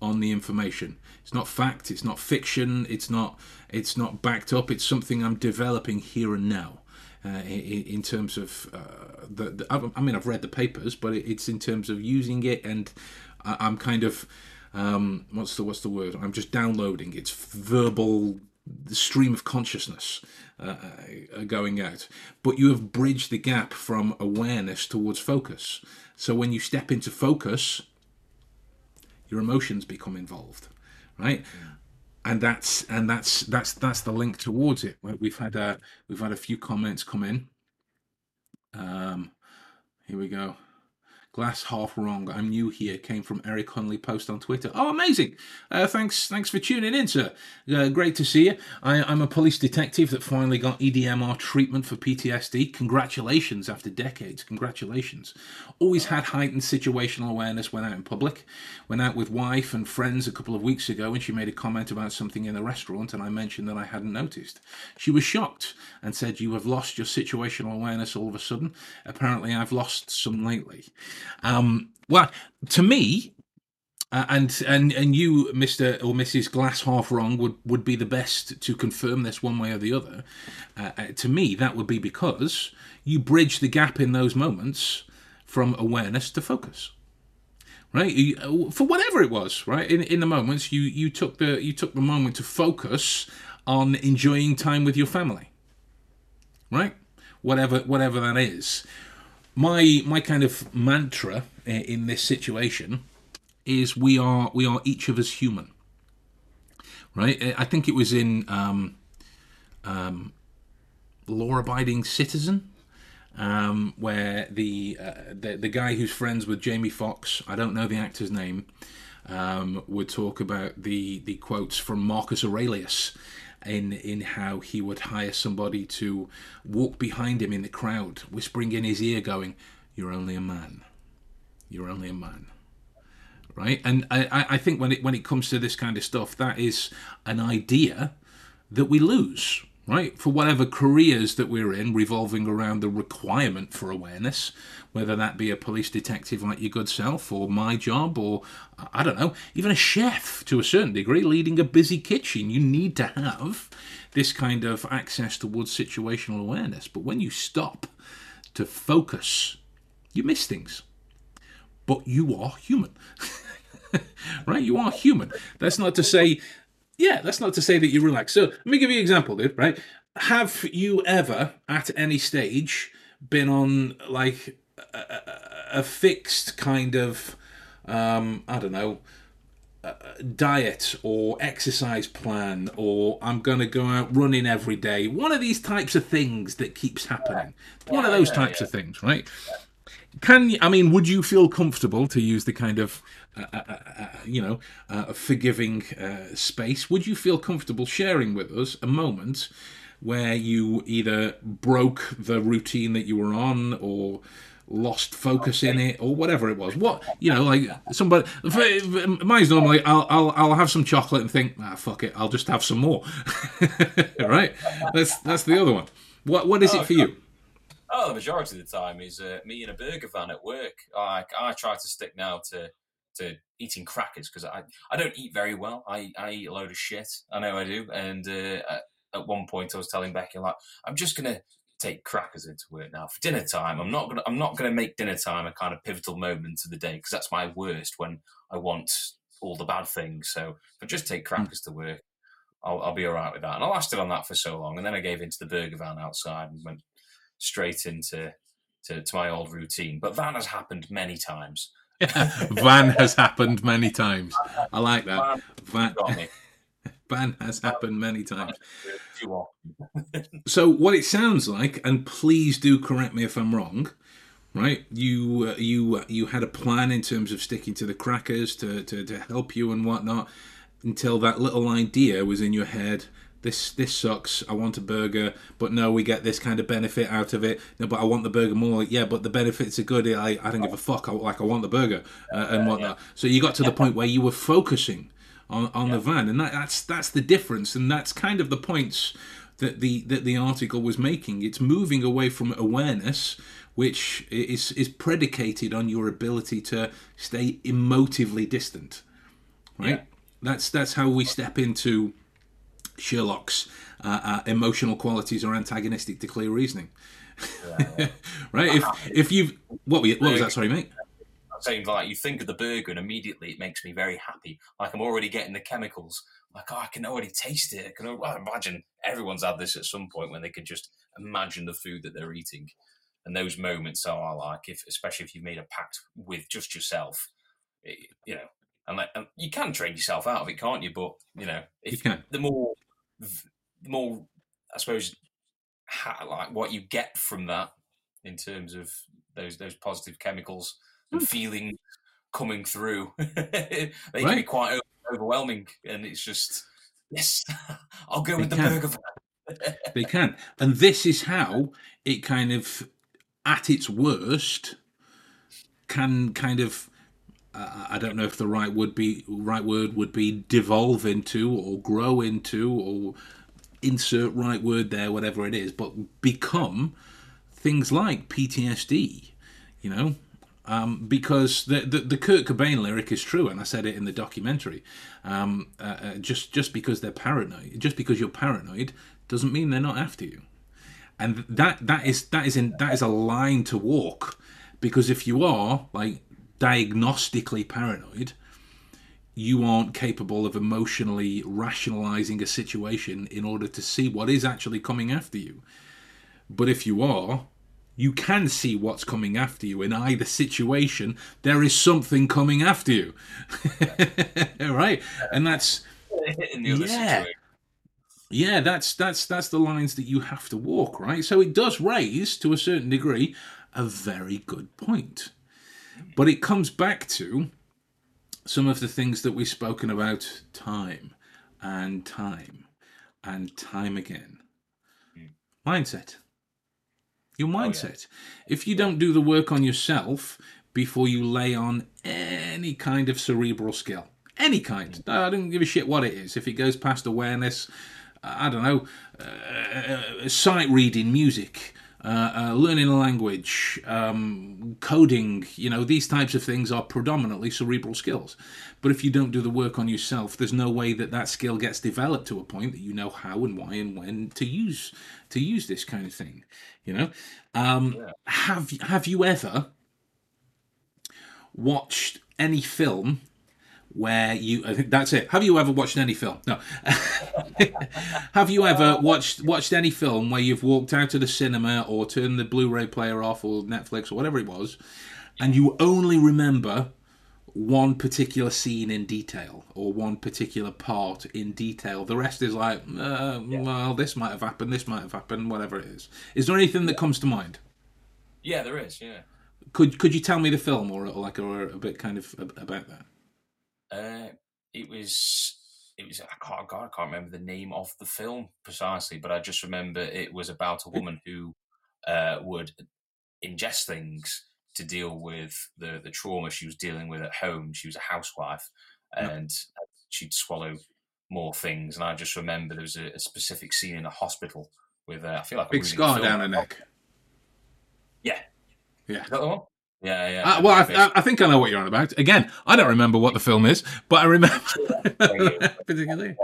on the information. It's not fact it's not fiction it's not it's not backed up it's something i'm developing here and now. Uh, in, in, terms of uh, the, the, I mean, I've read the papers, but it's in terms of using it, and I'm kind of um, what's the what's the word? I'm just downloading. It's verbal the stream of consciousness uh, uh, going out, but you have bridged the gap from awareness towards focus. So when you step into focus, your emotions become involved, right? And that's and that's that's that's the link towards it. We've had a we've had a few comments come in Um, here we go. Glass half wrong. I'm new here. Came from Eric Hunley post on Twitter. Oh, amazing! Uh, thanks, thanks for tuning in, sir. Uh, great to see you. I, am a police detective that finally got EDMR treatment for PTSD. Congratulations! After decades, congratulations. Always had heightened situational awareness when out in public. Went out with wife and friends a couple of weeks ago, and she made a comment about something in the restaurant, and I mentioned that I hadn't noticed. She was shocked and said, "You have lost your situational awareness all of a sudden." Apparently, I've lost some lately. Um, well, to me, uh, and and and you, Mister or Mrs. Glass Half Wrong, would would be the best to confirm this one way or the other. Uh, uh, to me, that would be because you bridge the gap in those moments from awareness to focus. Right, uh, for whatever it was, right in in the moments you you took the you took the moment to focus on enjoying time with your family. Right, whatever whatever that is my my kind of mantra in this situation is we are we are each of us human right? I think it was in um, um, law abiding citizen um, where the, uh, the the guy who's friends with Jamie Foxx i don't know the actor's name um, would talk about the the quotes from marcus aurelius in in how he would hire somebody to walk behind him in the crowd, whispering in his ear, going, "You're only a man. You're only a man." Right, and I, I think when it when it comes to this kind of stuff, that is an idea that we lose right? For whatever careers that we're in, revolving around the requirement for awareness, whether that be a police detective like your good self, or my job, or I don't know, even a chef to a certain degree, leading a busy kitchen, you need to have this kind of access towards situational awareness. But when you stop to focus, you miss things. But you are human. right? You are human. That's not to say yeah, that's not to say that you relax. So let me give you an example, dude. Right? Have you ever, at any stage, been on like a, a, a fixed kind of, um, I don't know, diet or exercise plan, or I'm going to go out running every day? One of these types of things that keeps happening. One of those types of things, right? Can you, I mean, would you feel comfortable to use the kind of uh, uh, uh, you know, a forgiving uh, space. Would you feel comfortable sharing with us a moment where you either broke the routine that you were on or lost focus in it or whatever it was? What you know like somebody mine's normally I'll, I'll i'll have some chocolate and think ah fuck it i'll just have some more. Right? That's that's the other one. What what is it oh, for you oh the majority of the time is uh, me in a burger van at work like i try to stick now to to eating crackers because I, I don't eat very well. I, I eat a load of shit. I know I do. And uh, at one point, I was telling Becky, like, I'm just gonna take crackers into work now for dinner time. I'm not gonna I'm not gonna make dinner time a kind of pivotal moment of the day because that's my worst when I want all the bad things. So if I just take hmm. crackers to work, I'll, I'll be all right with that. And I lasted on that for so long, and then I gave into the burger van outside and went straight into to, to my old routine. But that has happened many times. Van has happened many times. I like that. Van, Van has happened many times. so what it sounds like, and please do correct me if I'm wrong. Right, you uh, you uh, you had a plan in terms of sticking to the crackers to, to, to help you and whatnot until that little idea was in your head this this sucks. I want a burger, but no, we get this kind of benefit out of it. No, but I want the burger more. Yeah, but the benefits are good. I, I don't give a fuck. I, like I want the burger uh, and whatnot. So you got to the point where you were focusing on, on the van, and that, that's that's the difference, and that's kind of the points that the that the article was making. It's moving away from awareness, which is is predicated on your ability to stay emotively distant. Right. Yeah. That's that's how we step into Sherlock's uh, uh, emotional qualities are antagonistic to clear reasoning. Yeah. right? If if you've what, were you, what was that? Sorry, mate. I'm saying like you think of the burger and immediately it makes me very happy. Like I'm already getting the chemicals. Like oh, I can already taste it. I can well, imagine everyone's had this at some point when they can just imagine the food that they're eating. And those moments are like, if especially if you've made a pact with just yourself, it, you know, and, like, and you can train yourself out of it, can't you? But you know, if you the more the more I suppose like what you get from that in terms of those those positive chemicals and mm. feeling coming through. they right. can be quite overwhelming, and it's just yes, I'll go they with the can. burger. they can, and this is how it kind of, at its worst, can kind of. I don't know if the right would be right word would be devolve into or grow into or insert right word there, whatever it is, but become things like PTSD. You know, um, because the, the, the Kurt Cobain lyric is true, and I said it in the documentary. Um, uh, uh, just just because they're paranoid, just because you're paranoid, doesn't mean they're not after you. And that that is that is in that is a line to walk, because if you are like diagnostically paranoid, you aren't capable of emotionally rationalizing a situation in order to see what is actually coming after you. But if you are, you can see what's coming after you in either situation. There is something coming after you. Right? And that's yeah. yeah that's that's that's the lines that you have to walk right? So it does raise to a certain degree a very good point but it comes back to some of the things that we've spoken about time and time and time again hmm. mindset your mindset. Oh, yeah. If you don't do the work on yourself before you lay on any kind of cerebral skill, any kind, I don't give a shit what it is. If it goes past awareness, I don't know, uh, sight reading, music, uh, uh, learning a language, um, coding, you know, these types of things are predominantly cerebral skills. But if you don't do the work on yourself, there's no way that that skill gets developed to a point that you know how and why and when to use to use this kind of thing. You know, um, yeah. have have you ever watched any film where you I think that's it. Have you ever watched any film? No. Have you ever watched watched any film where you've walked out of the cinema or turned the Blu-ray player off or Netflix or whatever it was, and you only remember one particular scene in detail or one particular part in detail. The rest is like, uh, yeah. well, this might have happened, this might have happened, whatever it is. Is there anything that comes to mind? Yeah, there is. Yeah. Could Could you tell me the film or, or like or a bit kind of about that? Uh, it was it was I can't God, I can't remember the name of the film precisely, but I just remember it was about a woman who uh, would ingest things to deal with the the trauma she was dealing with at home. She was a housewife, and she'd swallow more things. And I just remember there was a, a specific scene in a hospital with uh, I feel like big scar down her neck. Yeah, yeah. Is that the one? Yeah, yeah. Uh, well, I, I, think I know what you're on about. Again, I don't remember what the film is, but I remember particularly.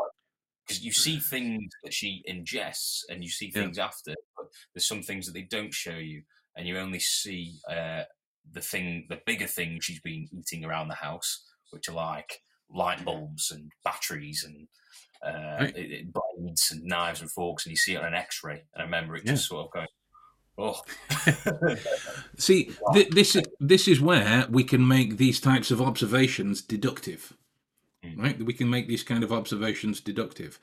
Because you see things that she ingests, and you see things yeah. after. But there's some things that they don't show you, and you only see uh, the thing, the bigger thing she's been eating around the house, which are like light bulbs and batteries and uh, right. it, it blades and knives and forks, and you see it on an X-ray. And I remember it just sort of going, Oh. See, th- this is this is where we can make these types of observations deductive, mm. right? We can make these kind of observations deductive.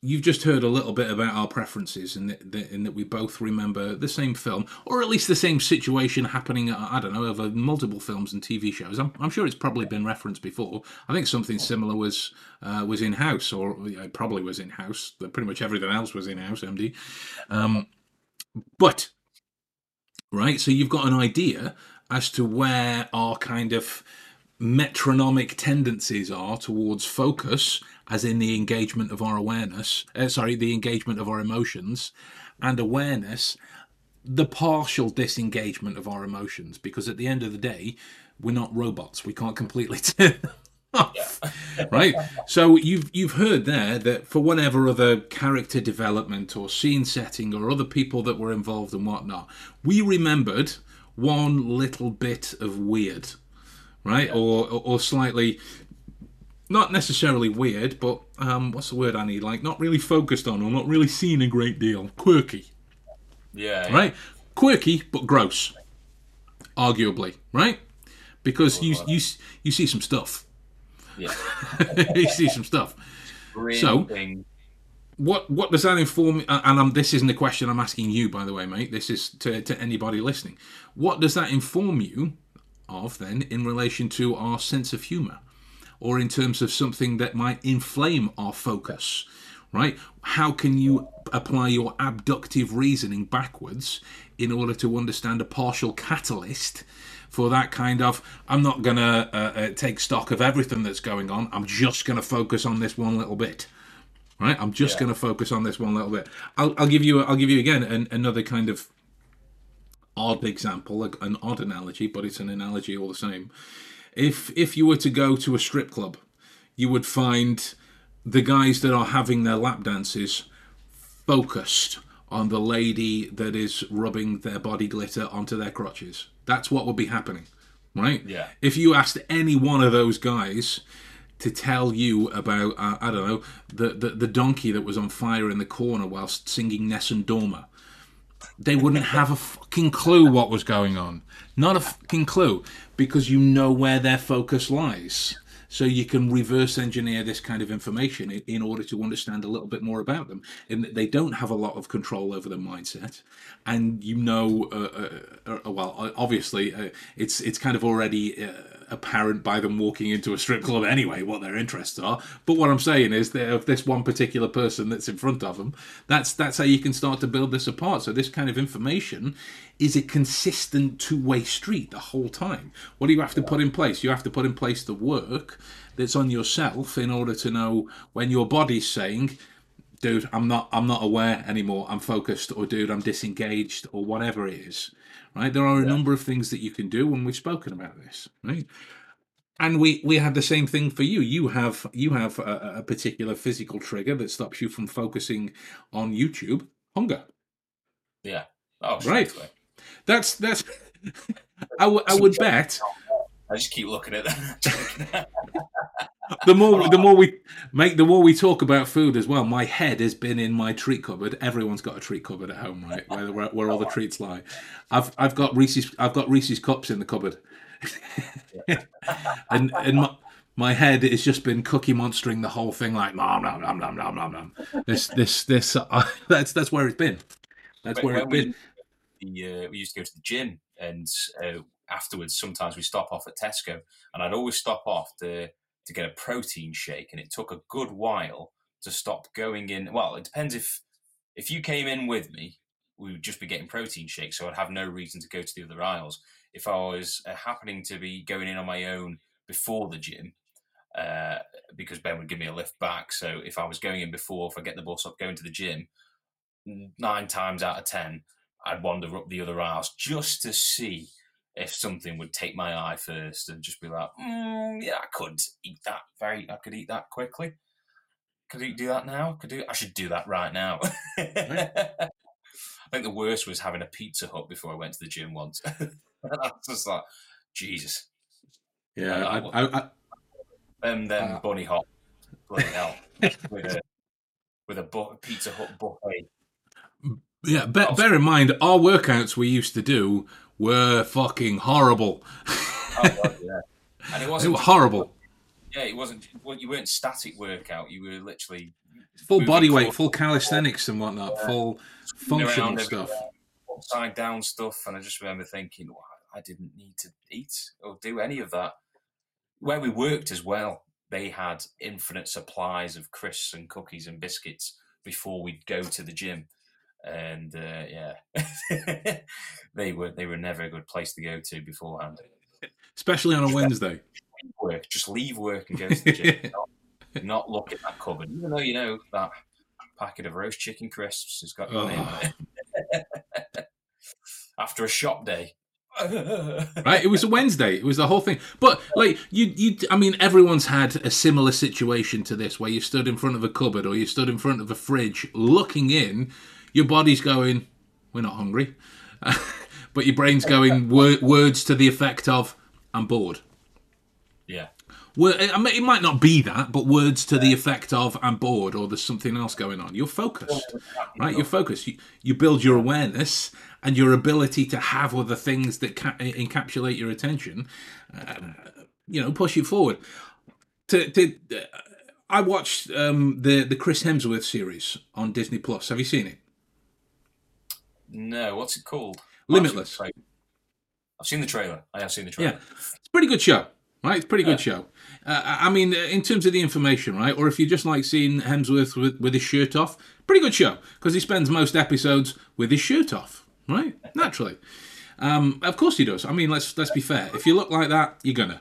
You've just heard a little bit about our preferences, and that, that, in that we both remember the same film, or at least the same situation happening. I don't know over multiple films and TV shows. I'm, I'm sure it's probably been referenced before. I think something similar was uh, was in house, or yeah, probably was in house. Pretty much everything else was in house. MD. Um, but, right, so you've got an idea as to where our kind of metronomic tendencies are towards focus, as in the engagement of our awareness, uh, sorry, the engagement of our emotions, and awareness, the partial disengagement of our emotions, because at the end of the day, we're not robots. We can't completely turn right? So you've you've heard there that for whatever other character development or scene setting or other people that were involved and whatnot, we remembered one little bit of weird, right? Yeah. Or, or, or slightly not necessarily weird, but um, what's the word I need? Like not really focused on or not really seen a great deal. Quirky. Yeah. Right? Quirky but gross. Arguably, right? Because you you you see some stuff yeah. you see some stuff. so, what what does that inform? And I'm, this isn't a question I'm asking you, by the way, mate. This is to to anybody listening. What does that inform you of then in relation to our sense of humour, or in terms of something that might inflame our focus? Right? How can you apply your abductive reasoning backwards in order to understand a partial catalyst for that kind of i'm not going to uh, uh, take stock of everything that's going on i'm just going to focus on this one little bit right i'm just yeah. going to focus on this one little bit i'll, I'll give you i'll give you again an, another kind of odd example an odd analogy but it's an analogy all the same if if you were to go to a strip club you would find the guys that are having their lap dances focused on the lady that is rubbing their body glitter onto their crotches. That's what would be happening, right? Yeah. If you asked any one of those guys to tell you about, uh, I don't know, the, the, the donkey that was on fire in the corner whilst singing Nessun Dorma, they wouldn't have a fucking clue what was going on. Not a fucking clue, because you know where their focus lies. So you can reverse engineer this kind of information in, in order to understand a little bit more about them. And they don't have a lot of control over their mindset, and you know, uh, uh, uh, well, obviously, uh, it's it's kind of already uh, apparent by them walking into a strip club anyway what their interests are. But what I'm saying is that of this one particular person that's in front of them, that's that's how you can start to build this apart. So this kind of information is a consistent two-way street the whole time. What do you have to put in place? You have to put in place the work that's on yourself in order to know when your body's saying dude i'm not i'm not aware anymore i'm focused or dude i'm disengaged or whatever it is right there are a yeah. number of things that you can do and we've spoken about this right and we we had the same thing for you you have you have a, a particular physical trigger that stops you from focusing on youtube hunger yeah oh right that's that's. I, w- I would bet. I just keep looking at that. the more the more we make the more we talk about food as well. My head has been in my treat cupboard. Everyone's got a treat cupboard at home, right? Where where, where all the treats lie. I've I've got Reese's I've got Reese's cups in the cupboard, and and my, my head has just been cookie monstering the whole thing like nom nom nom nom nom nom nom. This this this uh, that's that's where it's been. That's where it's been the uh, we used to go to the gym, and uh, afterwards sometimes we stop off at Tesco, and I'd always stop off to to get a protein shake, and it took a good while to stop going in. Well, it depends if if you came in with me, we would just be getting protein shakes, so I'd have no reason to go to the other aisles. If I was uh, happening to be going in on my own before the gym, uh, because Ben would give me a lift back. So if I was going in before, if I get the bus up, going to the gym, nine times out of ten, I'd wander up the other aisles just to see if something would take my eye first and just be like, mm, yeah, I could eat that very, I could eat that quickly. Could you do that now? Could do. I should do that right now. I think the worst was having a Pizza Hut before I went to the gym once. That's just like Jesus. Yeah, I, I, I, and then uh, bunny hop, bloody hell, with a with a bu- Pizza Hut buffet yeah, bear, bear in mind, our workouts we used to do were fucking horrible. oh, God, yeah. And it wasn't horrible. Yeah, it wasn't. Well, you weren't static workout. You were literally full body weight, full calisthenics and whatnot, yeah. full functional stuff, upside down stuff. And I just remember thinking, well, I didn't need to eat or do any of that. Where we worked as well, they had infinite supplies of crisps and cookies and biscuits before we'd go to the gym and uh, yeah, they were they were never a good place to go to beforehand. Especially on a Wednesday. Work, just leave work and go to the gym. not, not, look at that cupboard, even though you know that packet of roast chicken crisps has got your oh. name on it. After a shop day. right it was a wednesday it was the whole thing but like you you i mean everyone's had a similar situation to this where you stood in front of a cupboard or you stood in front of a fridge looking in your body's going, we're not hungry. but your brain's going wor- words to the effect of, I'm bored. Yeah. I mean, it might not be that, but words to the effect of "I'm bored" or "There's something else going on." You're focused, right? You're focused. You, you build your awareness and your ability to have other things that ca- encapsulate your attention. Uh, you know, push you forward. To, to uh, I watched um, the the Chris Hemsworth series on Disney Plus. Have you seen it? No, what's it called? Limitless. I've seen the trailer. I have seen the trailer. Yeah, it's a pretty good show, right? It's a pretty good show. Uh, I mean, in terms of the information, right? Or if you just like seeing Hemsworth with, with his shirt off, pretty good show because he spends most episodes with his shirt off, right? Naturally. Um, of course he does. I mean, let's let's be fair. If you look like that, you're gonna.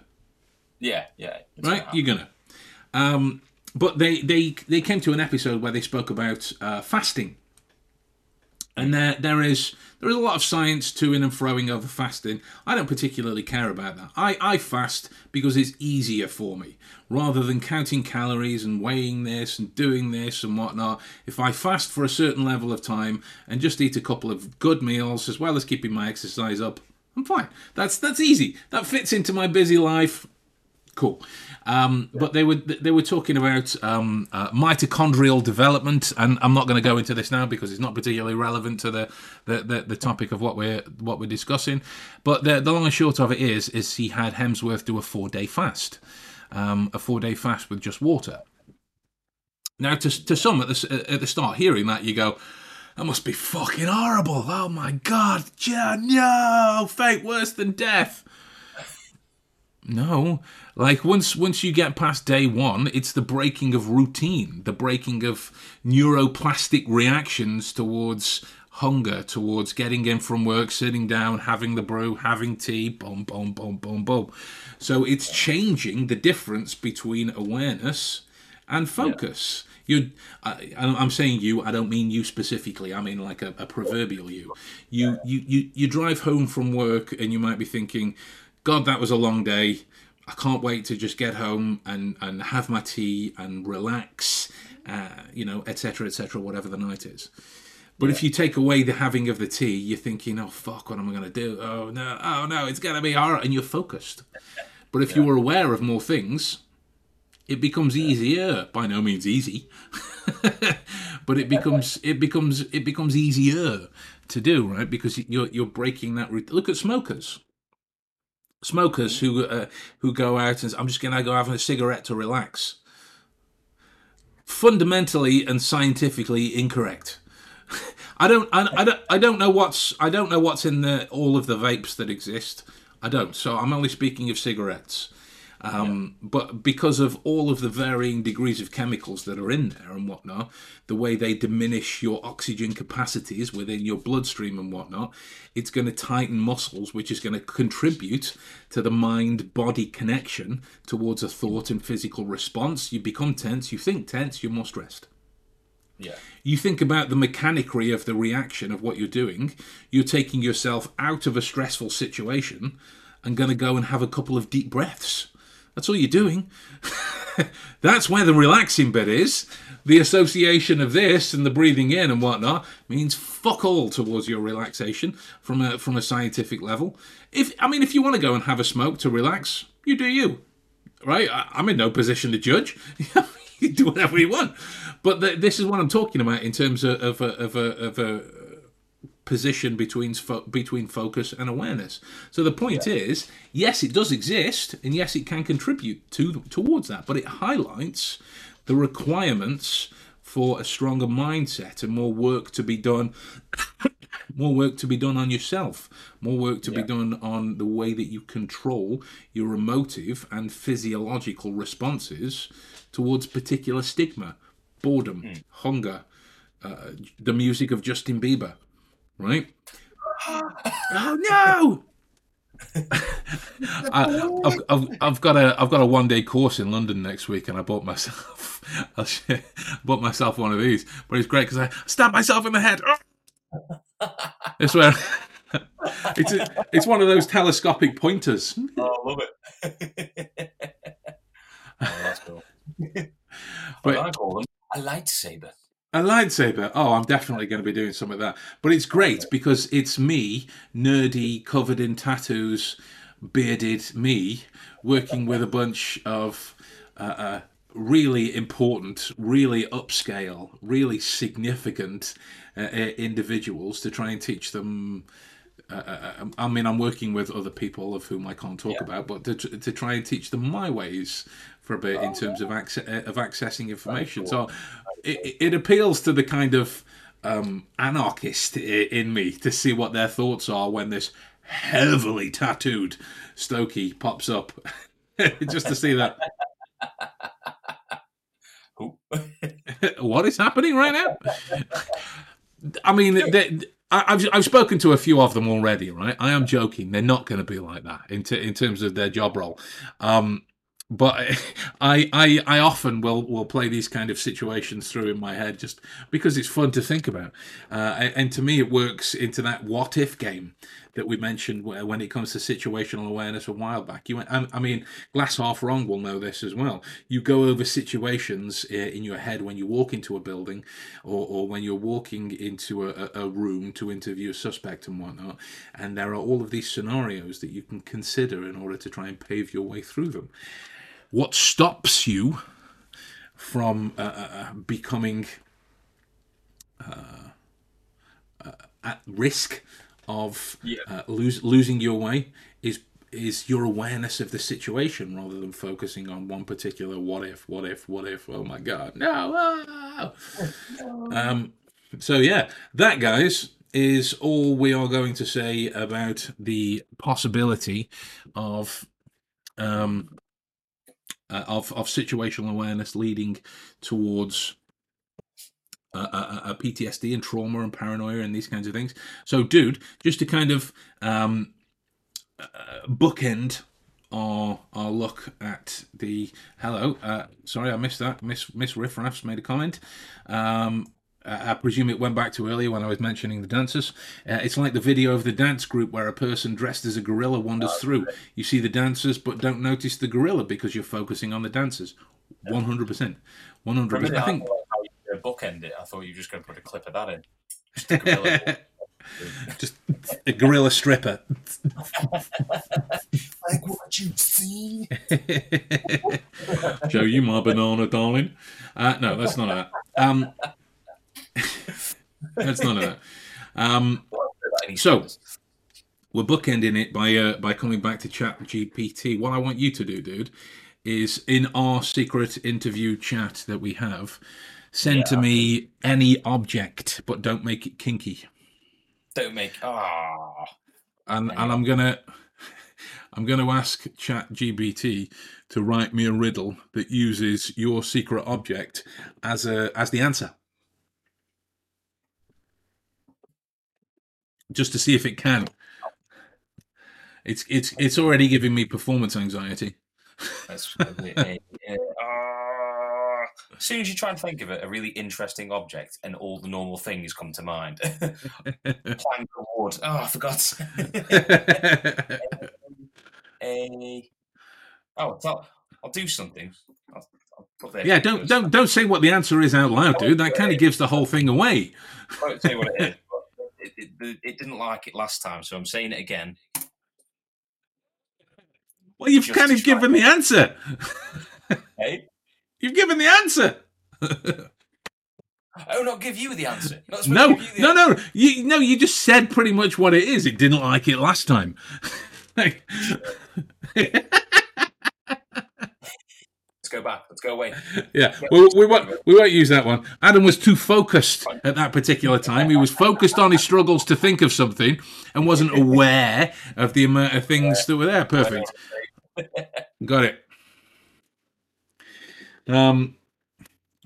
Yeah, yeah. Right, you're gonna. Um, but they they they came to an episode where they spoke about uh, fasting, and there there is there is a lot of science to in and throwing over fasting. I don't particularly care about that. I, I fast because it's easier for me. Rather than counting calories and weighing this and doing this and whatnot, if I fast for a certain level of time and just eat a couple of good meals as well as keeping my exercise up, I'm fine. That's that's easy. That fits into my busy life. Cool. Um, but they were they were talking about um, uh, mitochondrial development, and I'm not going to go into this now because it's not particularly relevant to the, the, the, the topic of what we're what we're discussing. But the, the long and short of it is, is he had Hemsworth do a four day fast, um, a four day fast with just water. Now, to to some at the at the start, hearing that you go, that must be fucking horrible. Oh my god, yeah, no, fate worse than death. No, like once once you get past day one, it's the breaking of routine, the breaking of neuroplastic reactions towards hunger, towards getting in from work, sitting down, having the brew, having tea, boom, boom, boom, boom, boom. So it's changing the difference between awareness and focus. Yeah. You, I'm saying you. I don't mean you specifically. I mean like a, a proverbial you. You, you, you, you drive home from work and you might be thinking God, that was a long day. I can't wait to just get home and, and have my tea and relax, uh, you know, etc., etc., whatever the night is. But yeah. if you take away the having of the tea, you're thinking, oh, fuck, what am I going to do? Oh, no, oh, no, it's going to be hard. And you're focused. But if yeah. you were aware of more things, it becomes easier. By no means easy, but it becomes it becomes it becomes easier to do, right? Because you're you're breaking that. Look at smokers smokers who uh, who go out and I'm just going to go have a cigarette to relax. Fundamentally and scientifically incorrect. I don't I, I, don't I don't know what's I don't know what's in the all of the vapes that exist. I don't. So I'm only speaking of cigarettes. Um, yeah. But because of all of the varying degrees of chemicals that are in there and whatnot, the way they diminish your oxygen capacities within your bloodstream and whatnot, it's going to tighten muscles, which is going to contribute to the mind body connection towards a thought and physical response. You become tense, you think tense, you're more stressed. Yeah. You think about the mechanicry of the reaction of what you're doing. You're taking yourself out of a stressful situation and going to go and have a couple of deep breaths that's all you're doing. That's where the relaxing bit is. The association of this and the breathing in and whatnot means fuck all towards your relaxation from a from a scientific level. If I mean, if you want to go and have a smoke to relax, you do you, right? I, am in no position to judge. you do whatever you want. But the, this is what I'm talking about in terms of, of a, of a, of a position between fo- between focus and awareness. So the point yeah. is, yes, it does exist, and yes, it can contribute to towards that, but it highlights the requirements for a stronger mindset and more work to be done. more work to be done on yourself, more work to yeah. be done on the way that you control your emotive and physiological responses towards particular stigma, boredom, mm. hunger, uh, the music of Justin Bieber, right? oh no! I, have I've, I've got a I've got a one day course in London next week, and I bought myself I bought myself one of these. But it's great because I stabbed myself in the head. it's where it's a, it's one of those telescopic pointers. Oh, I love it. oh, that's cool. But, I call them a lightsaber. A lightsaber. Oh, I'm definitely going to be doing some of that. But it's great because it's me, nerdy, covered in tattoos, bearded me, working with a bunch of uh, uh, really important, really upscale, really significant uh, uh individuals to try and teach them uh, uh I mean, I'm working with other people of whom I can't talk yeah. about, but to, to try and teach them my ways for a bit oh, in terms of access, of accessing information. Cool. So it, it appeals to the kind of um, anarchist in me to see what their thoughts are when this heavily tattooed Stokey pops up, just to see that. what is happening right now? I mean, they, I've I've spoken to a few of them already. Right, I am joking. They're not going to be like that in t- in terms of their job role. Um, but I, I I often will will play these kind of situations through in my head just because it's fun to think about, uh, and to me it works into that what if game that we mentioned when it comes to situational awareness a while back. You, I mean, Glass Half Wrong will know this as well. You go over situations in your head when you walk into a building, or, or when you're walking into a, a room to interview a suspect and whatnot, and there are all of these scenarios that you can consider in order to try and pave your way through them what stops you from uh, uh, uh becoming uh, uh, at risk of yeah. Uh, lose, losing your way is is your awareness of the situation rather than focusing on one particular what if, what if, what if. Oh my God, no! Oh. Um, so yeah, that guys is all we are going to say about the possibility of um, uh, of of situational awareness leading towards uh, uh, uh PTSD and trauma and paranoia and these kinds of things. So, dude, just to kind of um, bookend our our look at the hello. Sorry, I missed that. Miss Miss Riffraffs made a comment. Um, I presume it went back to earlier when I was mentioning the dancers. Uh, it's like the video of the dance group where a person dressed as a gorilla wanders oh, through. You see the dancers, but don't notice the gorilla because you're focusing on the dancers. One hundred percent, one hundred percent. I think how you bookend it. I thought you were just going to put a clip of that in. Just a gorilla, just a gorilla stripper. like what you see. Show you my banana, darling. Uh, no, that's not that. Um, that's none of that. Um, so we're bookending it by uh, by coming back to ChatGPT. What I want you to do, dude, is in our secret interview chat that we have, send yeah. to me any object, but don't make it kinky. Don't make ah. And and I'm gonna I'm gonna ask ChatGPT to write me a riddle that uses your secret object as a as the answer. Just to see if it can. It's it's it's already giving me performance anxiety. That's uh, as soon as you try and think of it, a really interesting object, and all the normal things come to mind. Plank of wood. Oh, I forgot. a, oh, I'll, I'll do something. I'll, I'll yeah, don't don't don't say what the answer is out loud, dude. That kind of gives the whole thing away. Tell you what it is it, it, didn't like it last time, so I'm saying it again. Well, you've kind of given the answer. Hey, you've given the answer. Oh, not give you the answer. No, the no, no. You no, you just said pretty much what it is. It didn't like it last time. Let's go back. Let's go away. Yeah, we, we, won't, we won't use that one. Adam was too focused at that particular time. He was focused on his struggles to think of something and wasn't aware of the amount of things that were there. Perfect. Got it. Um,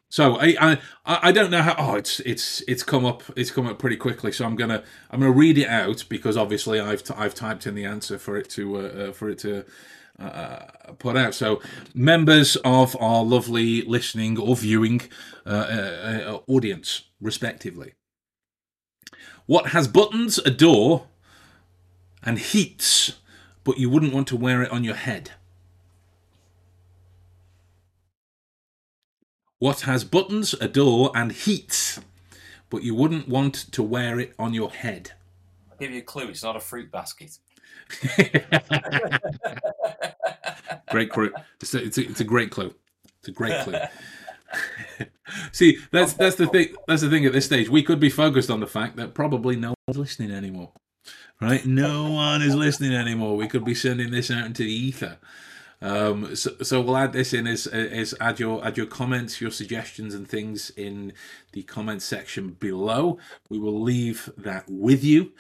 so I, I I don't know how. Oh, it's it's it's come up. It's come up pretty quickly. So I'm gonna I'm gonna read it out because obviously I've t- I've typed in the answer for it to uh, uh, for it to uh, put out. So, members of our lovely listening or viewing uh, uh, uh, audience, respectively, what has buttons, a door, and heats, but you wouldn't want to wear it on your head? What has buttons, a door, and heats, but you wouldn't want to wear it on your head? I'll give you a clue. It's not a fruit basket. Great clue. It's a, it's, a, it's a great clue. It's a great clue. See, that's that's the thing. That's the thing. At this stage, we could be focused on the fact that probably no one's listening anymore. Right? No one is listening anymore. We could be sending this out into the ether. Um, so, so we'll add this in as, as add your add your comments, your suggestions, and things in the comment section below. We will leave that with you.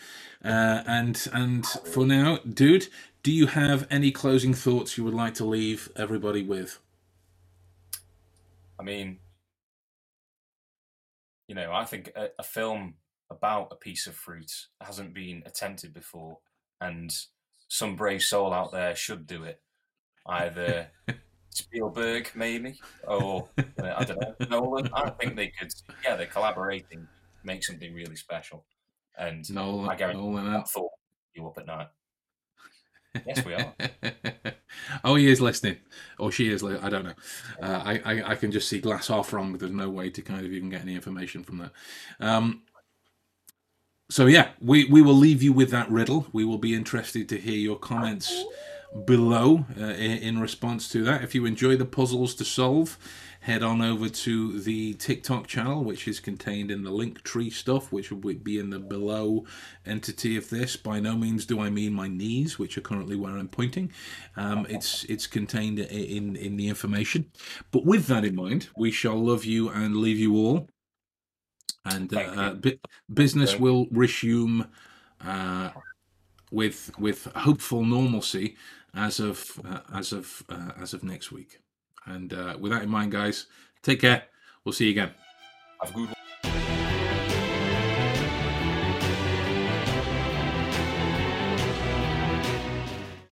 Uh, and and for now, dude, do you have any closing thoughts you would like to leave everybody with? I mean, you know, I think a, a film about a piece of fruit hasn't been attempted before, and some brave soul out there should do it. Either Spielberg, maybe, or uh, I don't know, Nolan. I think they could, yeah, they're collaborating, make something really special. And Nolan, I guarantee Nolan, that thought you up at night. Yes, we are. oh, he is listening, or she is. Li- I don't know. Uh, I, I I can just see glass half wrong. There's no way to kind of even get any information from that. Um, so yeah, we we will leave you with that riddle. We will be interested to hear your comments below uh, in, in response to that. If you enjoy the puzzles to solve, head on over to the TikTok channel, which is contained in the Linktree stuff, which will be in the below entity of this. By no means do I mean my knees, which are currently where I'm pointing. Um, it's it's contained in in the information. But with that in mind, we shall love you and leave you all. And uh, bu- business will resume uh, with with hopeful normalcy as of uh, as of uh, as of next week. And uh, with that in mind, guys, take care. We'll see you again. Have a good one.